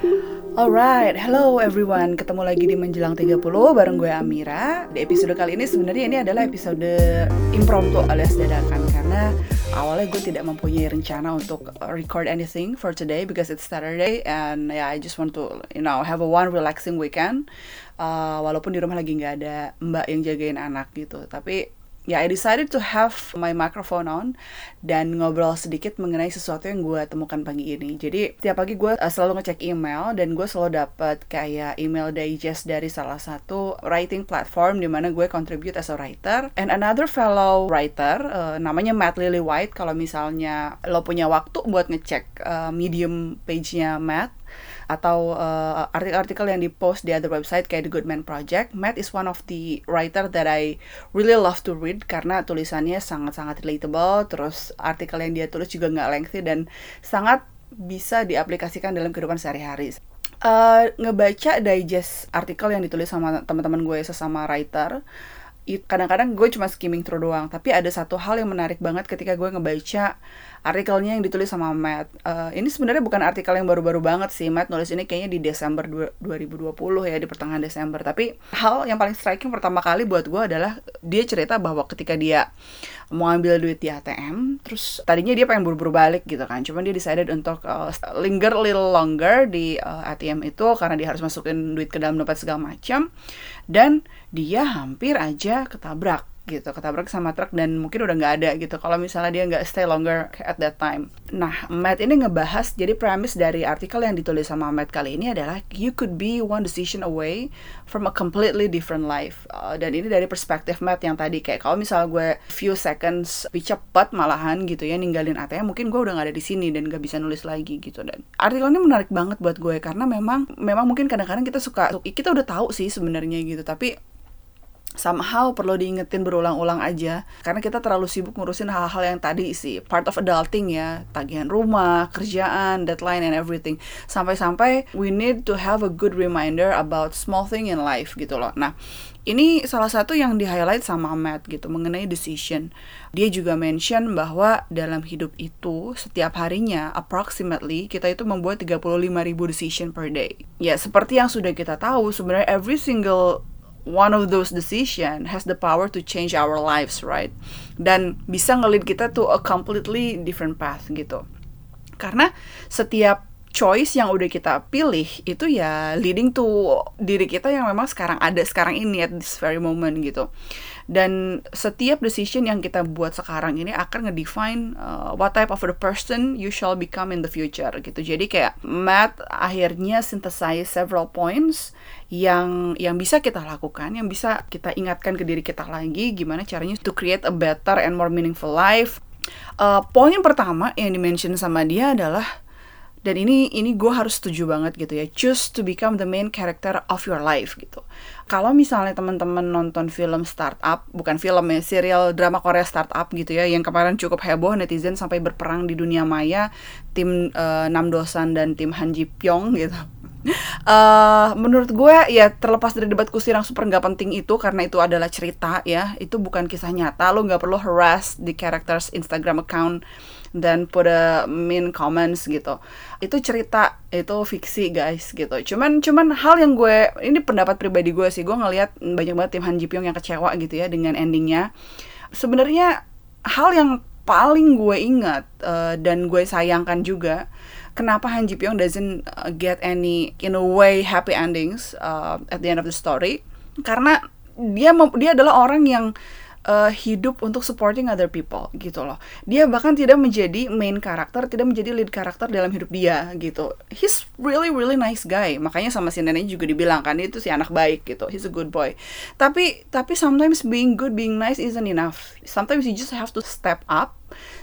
Alright, hello everyone. Ketemu lagi di Menjelang 30 bareng gue Amira. Di episode kali ini sebenarnya ini adalah episode impromptu alias dadakan karena awalnya gue tidak mempunyai rencana untuk record anything for today because it's Saturday and yeah I just want to you know have a one relaxing weekend. Uh, walaupun di rumah lagi nggak ada mbak yang jagain anak gitu, tapi ya yeah, I decided to have my microphone on dan ngobrol sedikit mengenai sesuatu yang gue temukan pagi ini. Jadi tiap pagi gue uh, selalu ngecek email dan gue selalu dapat kayak email digest dari salah satu writing platform di mana gue contribute as a writer and another fellow writer uh, namanya Matt Lily White. Kalau misalnya lo punya waktu buat ngecek uh, medium page-nya Matt atau uh, artikel-artikel yang dipost di other website kayak The Good Man Project, Matt is one of the writer that I really love to read karena tulisannya sangat-sangat relatable, terus artikel yang dia tulis juga nggak lengthy dan sangat bisa diaplikasikan dalam kehidupan sehari-hari. Uh, ngebaca digest artikel yang ditulis sama teman-teman gue sesama writer, kadang-kadang gue cuma skimming through doang, tapi ada satu hal yang menarik banget ketika gue ngebaca artikelnya yang ditulis sama Matt. Uh, ini sebenarnya bukan artikel yang baru-baru banget sih. Matt nulis ini kayaknya di Desember 2020 ya, di pertengahan Desember. Tapi hal yang paling striking pertama kali buat gue adalah dia cerita bahwa ketika dia mau ambil duit di ATM, terus tadinya dia pengen buru-buru balik gitu kan. Cuman dia decided untuk uh, linger a little longer di uh, eh, ATM itu karena dia harus masukin duit ke dalam dompet segala macam. Dan dia hampir aja ketabrak gitu ketabrak sama truk dan mungkin udah nggak ada gitu. Kalau misalnya dia nggak stay longer at that time. Nah Matt ini ngebahas jadi premise dari artikel yang ditulis sama Matt kali ini adalah you could be one decision away from a completely different life. Uh, dan ini dari perspektif Matt yang tadi kayak kalau misalnya gue few seconds lebih cepat malahan gitu ya ninggalin ATM mungkin gue udah nggak ada di sini dan gak bisa nulis lagi gitu. Dan artikel ini menarik banget buat gue karena memang memang mungkin kadang-kadang kita suka kita udah tahu sih sebenarnya gitu tapi somehow perlu diingetin berulang-ulang aja. Karena kita terlalu sibuk ngurusin hal-hal yang tadi sih. Part of adulting ya. Tagihan rumah kerjaan deadline and everything. Sampai-sampai we need to have a good reminder about small thing in life gitu loh. Nah ini salah satu yang di highlight sama Matt gitu mengenai decision. Dia juga mention bahwa dalam hidup itu setiap harinya approximately kita itu membuat 35.000 decision per day. Ya seperti yang sudah kita tahu sebenarnya every single one of those decision has the power to change our lives, right? Dan bisa ngelit kita to a completely different path gitu. Karena setiap choice yang udah kita pilih itu ya leading to diri kita yang memang sekarang ada sekarang ini at this very moment gitu dan setiap decision yang kita buat sekarang ini akan ngedefine uh, what type of the person you shall become in the future gitu. Jadi kayak Matt akhirnya synthesize several points yang yang bisa kita lakukan yang bisa kita ingatkan ke diri kita lagi gimana caranya to create a better and more meaningful life. Uh, poin yang pertama yang dimention sama dia adalah dan ini ini gue harus setuju banget gitu ya. Choose to become the main character of your life gitu. Kalau misalnya teman-teman nonton film startup bukan film ya serial drama Korea startup gitu ya yang kemarin cukup heboh netizen sampai berperang di dunia maya tim uh, Nam Dosan dan tim Han Ji Pyong gitu. Uh, menurut gue ya terlepas dari debat kusir yang super nggak penting itu karena itu adalah cerita ya itu bukan kisah nyata. Lo nggak perlu harass di characters Instagram account dan put a mean comments gitu. Itu cerita itu fiksi guys gitu. Cuman cuman hal yang gue ini pendapat pribadi gue sih. Gue ngelihat banyak banget tim Han Ji Pyong yang kecewa gitu ya dengan endingnya. Sebenarnya hal yang paling gue ingat uh, dan gue sayangkan juga kenapa Han Ji Pyong doesn't uh, get any in a way happy endings uh, at the end of the story. Karena dia dia adalah orang yang uh, hidup untuk supporting other people gitu loh. Dia bahkan tidak menjadi main karakter, tidak menjadi lead karakter dalam hidup dia gitu. He's really really nice guy. Makanya sama si neneknya juga dibilang kan itu si anak baik gitu. He's a good boy. Tapi tapi sometimes being good, being nice isn't enough. Sometimes you just have to step up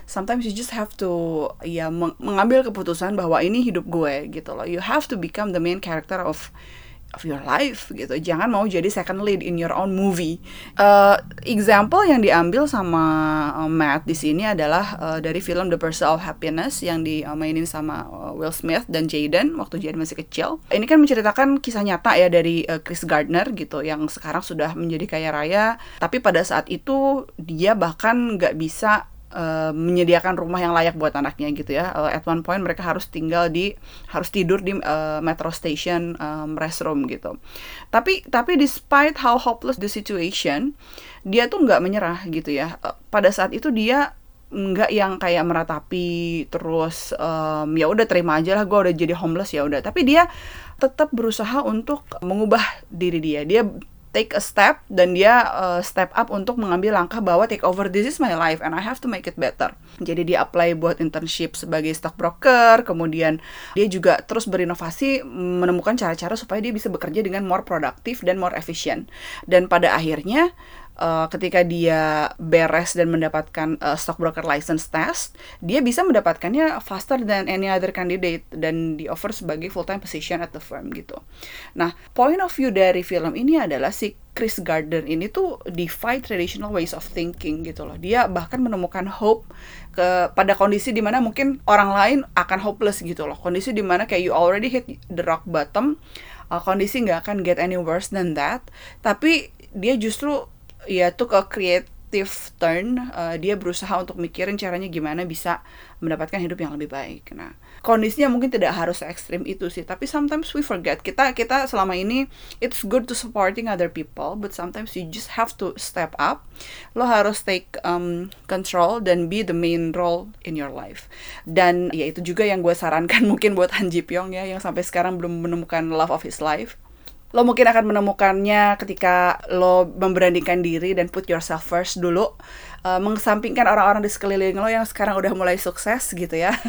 sometimes you just have to ya mengambil keputusan bahwa ini hidup gue gitu loh you have to become the main character of of your life gitu. Jangan mau jadi second lead in your own movie. Uh, example yang diambil sama uh, Matt di sini adalah uh, dari film The Pursuit of Happiness yang dimainin sama uh, Will Smith dan Jaden waktu Jaden masih kecil. Ini kan menceritakan kisah nyata ya dari uh, Chris Gardner gitu yang sekarang sudah menjadi kaya raya. Tapi pada saat itu dia bahkan nggak bisa uh, menyediakan rumah yang layak buat anaknya gitu ya. Uh, at one point mereka harus tinggal di harus tidur di uh, metro station um, restroom gitu. Tapi tapi despite how hopeless the situation, dia tuh nggak menyerah gitu ya. Uh, pada saat itu dia nggak yang kayak meratapi terus um, ya udah terima aja lah gue udah jadi homeless ya udah tapi dia tetap berusaha untuk mengubah diri dia dia take a step dan dia uh, step up untuk mengambil langkah bahwa take over this is my life and I have to make it better. Jadi dia apply buat internship sebagai stockbroker, kemudian dia juga terus berinovasi menemukan cara-cara supaya dia bisa bekerja dengan more produktif dan more efficient. Dan pada akhirnya uh, ketika dia beres dan mendapatkan uh, stockbroker license test, dia bisa mendapatkannya faster than any other candidate dan di offer sebagai full time position at the firm gitu. Nah, point of view dari film ini adalah si Chris Gardner ini tuh defy traditional ways of thinking gitu loh. Dia bahkan menemukan hope ke pada kondisi di mana mungkin orang lain akan hopeless gitu loh. Kondisi di mana kayak you already hit the rock bottom, uh, kondisi nggak akan get any worse than that. Tapi dia justru ya took a creative turn uh, dia berusaha untuk mikirin caranya gimana bisa mendapatkan hidup yang lebih baik. Nah kondisinya mungkin tidak harus ekstrim itu sih tapi sometimes we forget. Kita kita selama ini it's good to supporting other people but sometimes you just have to step up. Lo harus take um, control dan be the main role in your life. Dan ya itu juga yang gue sarankan mungkin buat Han Ji Pyong ya yang sampai sekarang belum menemukan love of his life lo mungkin akan menemukannya ketika lo memberanikan diri dan put yourself first dulu uh, mengesampingkan orang-orang di sekeliling lo yang sekarang udah mulai sukses gitu ya.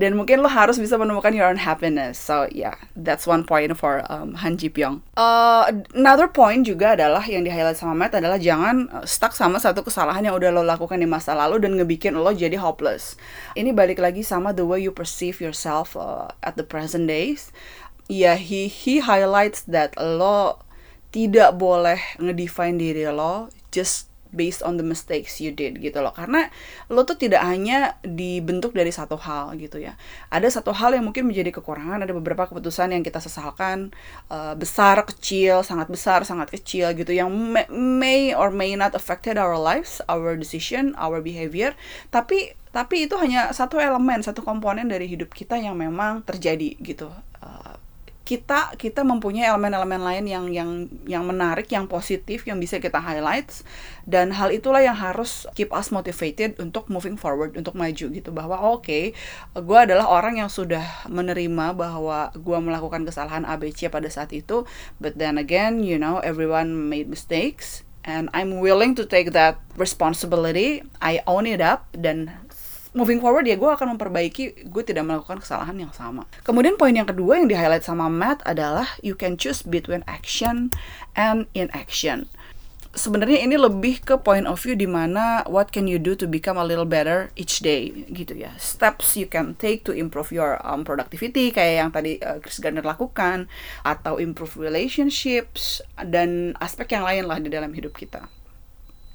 Dan mungkin lo harus bisa menemukan your own happiness. So yeah that's one point for um, Han Ji Pyong. Uh, another point juga adalah yang di highlight sama Matt adalah jangan uh, stuck sama satu kesalahan yang udah lo lakukan di masa lalu dan ngebikin lo jadi hopeless. Ini balik lagi sama the way you perceive yourself uh, at the present days ya he he highlights that lo tidak boleh ngedefine diri lo just based on the mistakes you did gitu loh. Karena lo tuh tidak hanya dibentuk dari satu hal gitu ya. Ada satu hal yang mungkin menjadi kekurangan ada beberapa keputusan yang kita sesalkan uh, besar kecil sangat besar sangat kecil gitu yang may or may not affected our lives our decision our behavior. Tapi tapi itu hanya satu elemen satu komponen dari hidup kita yang memang terjadi gitu. Uh, kita kita mempunyai elemen-elemen lain yang yang yang menarik, yang positif, yang bisa kita highlight. Dan hal itulah yang harus keep us motivated untuk moving forward, untuk maju gitu. Bahwa oke, okay, gue adalah orang yang sudah menerima bahwa gue melakukan kesalahan ABC pada saat itu, but then again, you know, everyone made mistakes. And I'm willing to take that responsibility, I own it up. Dan moving forward ya gue akan memperbaiki gue tidak melakukan kesalahan yang sama. Kemudian poin yang kedua yang di highlight sama Matt adalah you can choose between action and inaction. Sebenarnya ini lebih ke point of view di mana what can you do to become a little better each day gitu ya. Steps you can take to improve your um, productivity kayak yang tadi uh, Chris Gardner lakukan atau improve relationships dan aspek yang lain lah di dalam hidup kita.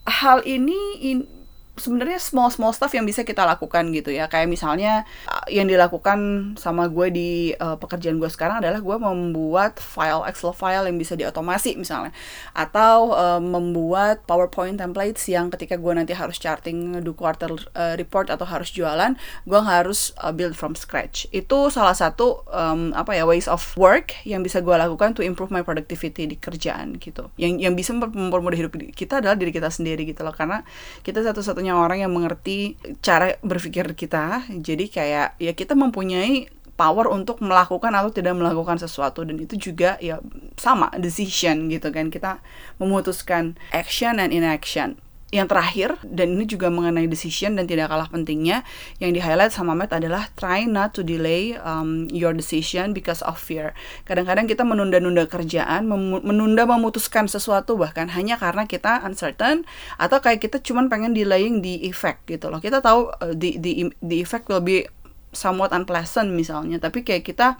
Hal ini in, sebenarnya small small stuff yang bisa kita lakukan gitu ya. Kayak misalnya uh, yang dilakukan sama gue di uh, pekerjaan gue sekarang adalah gue membuat file Excel file yang bisa diotomasi misalnya. Atau uh, membuat PowerPoint templates yang ketika gue nanti harus charting do quarter uh, report atau harus jualan gue harus uh, build from scratch. Itu salah satu um, apa ya ways of work yang bisa gue lakukan to improve my productivity di kerjaan gitu. Yang yang bisa mempermudah hidup kita adalah diri kita sendiri gitu loh. Karena kita satu-satu satu-satunya orang yang mengerti cara berpikir kita. Jadi kayak ya kita mempunyai power untuk melakukan atau tidak melakukan sesuatu. Dan itu juga ya sama decision gitu kan. Kita memutuskan action and inaction yang terakhir dan ini juga mengenai decision dan tidak kalah pentingnya yang di highlight sama Matt adalah try not to delay um, your decision because of fear. Kadang-kadang kita menunda-nunda kerjaan, mem menunda memutuskan sesuatu bahkan hanya karena kita uncertain atau kayak kita cuman pengen delaying the effect gitu loh. Kita tahu uh, the the the effect will be somewhat unpleasant misalnya, tapi kayak kita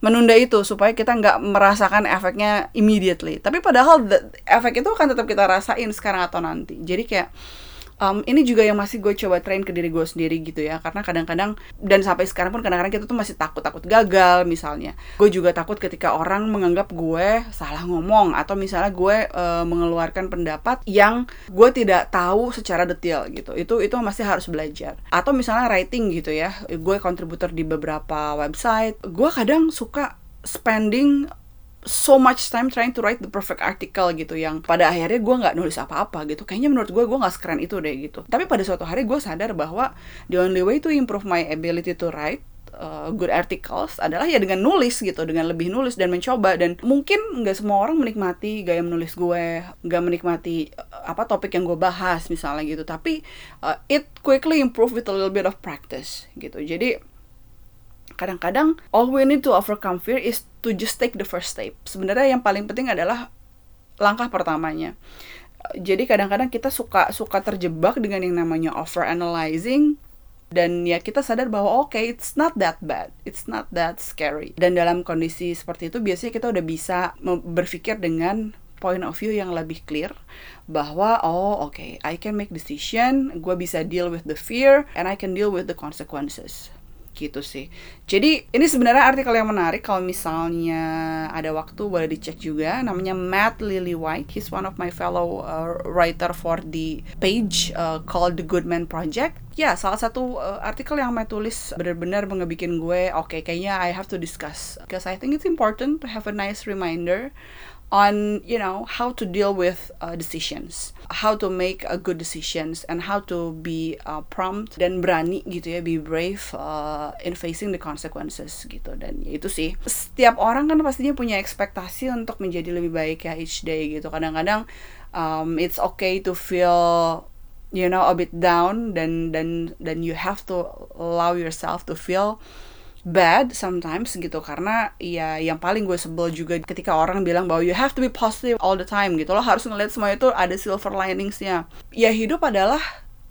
menunda itu supaya kita nggak merasakan efeknya immediately. Tapi padahal efek itu akan tetap kita rasain sekarang atau nanti. Jadi kayak um, ini juga yang masih gue coba train ke diri gue sendiri gitu ya. Karena kadang-kadang dan sampai sekarang pun kadang-kadang kita tuh masih takut-takut gagal misalnya. Gue juga takut ketika orang menganggap gue salah ngomong atau misalnya gue uh, mengeluarkan pendapat yang gue tidak tahu secara detail gitu. Itu itu masih harus belajar. Atau misalnya writing gitu ya. Gue kontributor di beberapa website. Gue kadang suka spending so much time trying to write the perfect article gitu yang pada akhirnya gue nggak nulis apa-apa gitu. Kayaknya menurut gue gue nggak sekeren itu deh gitu. Tapi pada suatu hari gue sadar bahwa the only way to improve my ability to write uh, good articles adalah ya dengan nulis gitu dengan lebih nulis dan mencoba. Dan mungkin nggak semua orang menikmati gaya menulis gue nggak menikmati uh, apa topik yang gue bahas misalnya gitu. Tapi uh, it quickly improve with a little bit of practice gitu. Jadi kadang-kadang all we need to overcome fear is to just take the first step. Sebenarnya yang paling penting adalah langkah pertamanya. Jadi kadang-kadang kita suka suka terjebak dengan yang namanya over analyzing dan ya kita sadar bahwa oke okay, it's not that bad, it's not that scary. Dan dalam kondisi seperti itu biasanya kita udah bisa berpikir dengan point of view yang lebih clear bahwa oh oke okay, I can make decision, gue bisa deal with the fear and I can deal with the consequences gitu sih. Jadi ini sebenarnya artikel yang menarik kalau misalnya ada waktu boleh dicek juga namanya Matt White. He's one of my fellow uh, writer for the page uh, called The Goodman Project. Ya, salah satu uh, artikel yang Matt tulis benar-benar mengebikin gue, oke okay, kayaknya I have to discuss because I think it's important to have a nice reminder on you know how to deal with uh, decisions. How to make a good decisions and how to be uh, prompt dan berani gitu ya be brave uh, in facing the consequences gitu. Dan ya itu sih. Setiap orang kan pastinya punya ekspektasi untuk menjadi lebih baik ya each day gitu. Kadang-kadang um, it's okay to feel you know a bit down dan dan dan you have to allow yourself to feel bad sometimes gitu. Karena ya yang paling gue sebel juga ketika orang bilang bahwa you have to be positive all the time gitu. Lo harus ngeliat semua itu ada silver liningsnya. Ya hidup adalah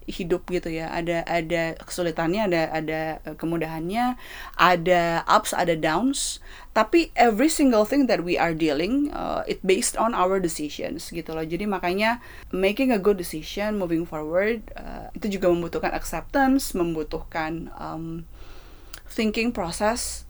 hidup gitu ya. Ada ada kesulitannya ada ada eh, kemudahannya ada ups ada downs. Tapi every single thing that we are dealing uh, it based on our decisions gitu loh. Jadi makanya making a good decision moving forward uh, itu juga membutuhkan acceptance membutuhkan um, thinking process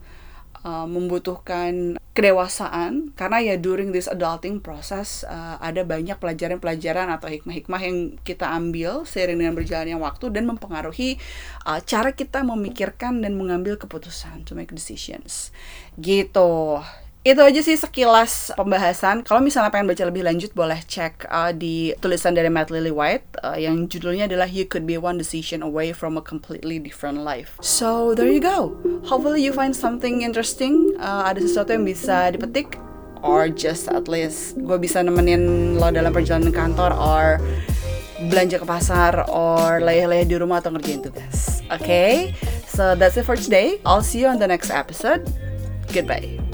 uh, membutuhkan kedewasaan. Karena ya during this adulting process uh, ada banyak pelajaran-pelajaran atau hikmah-hikmah yang kita ambil seiring dengan berjalannya waktu dan mempengaruhi uh, cara kita memikirkan dan mengambil keputusan to make decisions. Gitu itu aja sih sekilas pembahasan. Kalau misalnya pengen baca lebih lanjut, boleh cek uh, di tulisan dari Matt Lily White uh, yang judulnya adalah You Could Be One Decision Away from a Completely Different Life. So there you go. Hopefully you find something interesting. Uh, ada sesuatu yang bisa dipetik, or just at least gue bisa nemenin lo dalam perjalanan kantor, or belanja ke pasar, or leyeh-leyeh di rumah atau ngerjain tugas. Oke, okay? so that's it for today. I'll see you on the next episode. Goodbye.